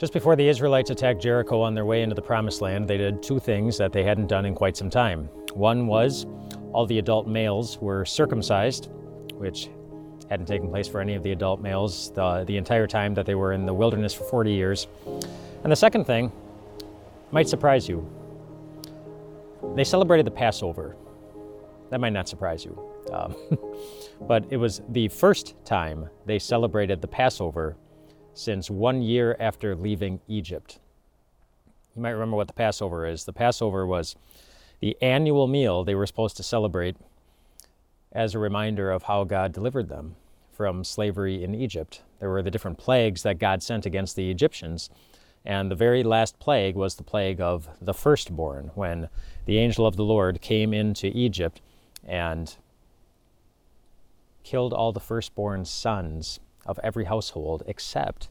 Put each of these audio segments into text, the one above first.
Just before the Israelites attacked Jericho on their way into the Promised Land, they did two things that they hadn't done in quite some time. One was all the adult males were circumcised, which hadn't taken place for any of the adult males the, the entire time that they were in the wilderness for 40 years. And the second thing might surprise you. They celebrated the Passover. That might not surprise you. Um, but it was the first time they celebrated the Passover since one year after leaving Egypt. You might remember what the Passover is. The Passover was the annual meal they were supposed to celebrate as a reminder of how God delivered them from slavery in Egypt. There were the different plagues that God sent against the Egyptians. And the very last plague was the plague of the firstborn, when the angel of the Lord came into Egypt and killed all the firstborn sons of every household except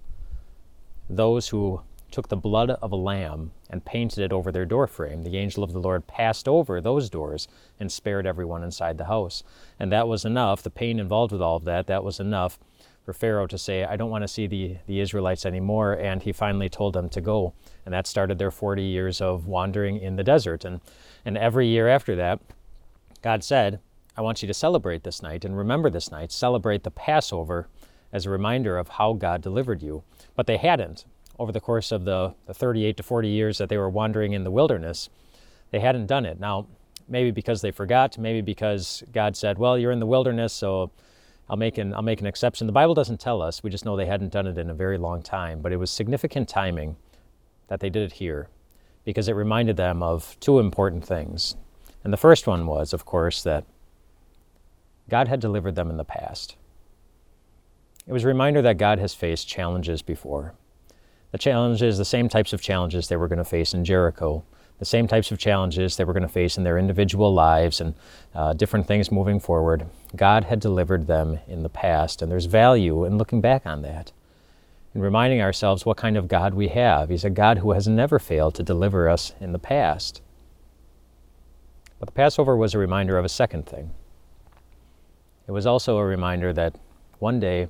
those who took the blood of a lamb and painted it over their doorframe. The angel of the Lord passed over those doors and spared everyone inside the house. And that was enough, the pain involved with all of that, that was enough for Pharaoh to say, I don't want to see the, the Israelites anymore. And he finally told them to go. And that started their 40 years of wandering in the desert. And, and every year after that, God said, I want you to celebrate this night and remember this night, celebrate the Passover as a reminder of how God delivered you. But they hadn't. Over the course of the, the 38 to 40 years that they were wandering in the wilderness, they hadn't done it. Now, maybe because they forgot, maybe because God said, Well, you're in the wilderness, so I'll make an, I'll make an exception. The Bible doesn't tell us. We just know they hadn't done it in a very long time. But it was significant timing that they did it here because it reminded them of two important things. And the first one was, of course, that God had delivered them in the past. It was a reminder that God has faced challenges before. The challenges, the same types of challenges they were going to face in Jericho, the same types of challenges they were going to face in their individual lives and uh, different things moving forward. God had delivered them in the past, and there's value in looking back on that and reminding ourselves what kind of God we have. He's a God who has never failed to deliver us in the past. But the Passover was a reminder of a second thing. It was also a reminder that one day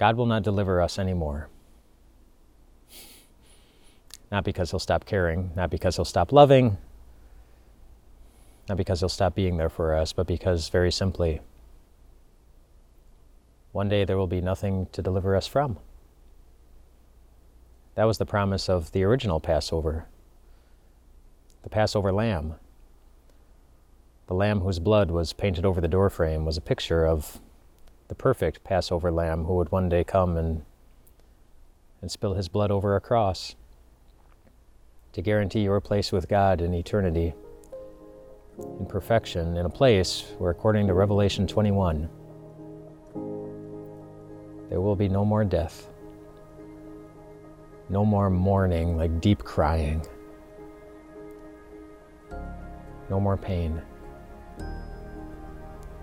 God will not deliver us anymore. Not because he'll stop caring, not because he'll stop loving, not because he'll stop being there for us, but because very simply, one day there will be nothing to deliver us from. That was the promise of the original Passover the Passover lamb. The lamb whose blood was painted over the doorframe was a picture of the perfect Passover lamb who would one day come and, and spill his blood over a cross to guarantee your place with God in eternity, in perfection, in a place where, according to Revelation 21, there will be no more death, no more mourning like deep crying no more pain.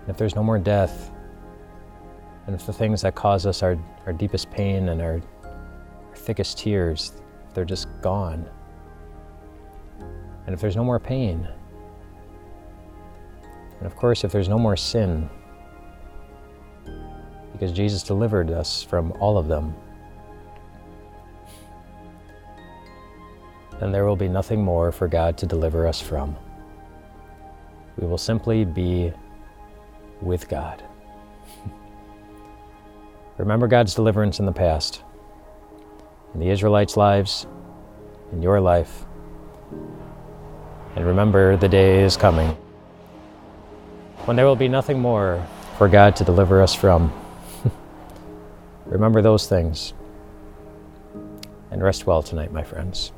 If there's no more death, and if the things that cause us our, our deepest pain and our, our thickest tears, they're just gone, and if there's no more pain, and of course, if there's no more sin, because Jesus delivered us from all of them, then there will be nothing more for God to deliver us from. We will simply be with God. Remember God's deliverance in the past, in the Israelites' lives, in your life. And remember the day is coming when there will be nothing more for God to deliver us from. remember those things. And rest well tonight, my friends.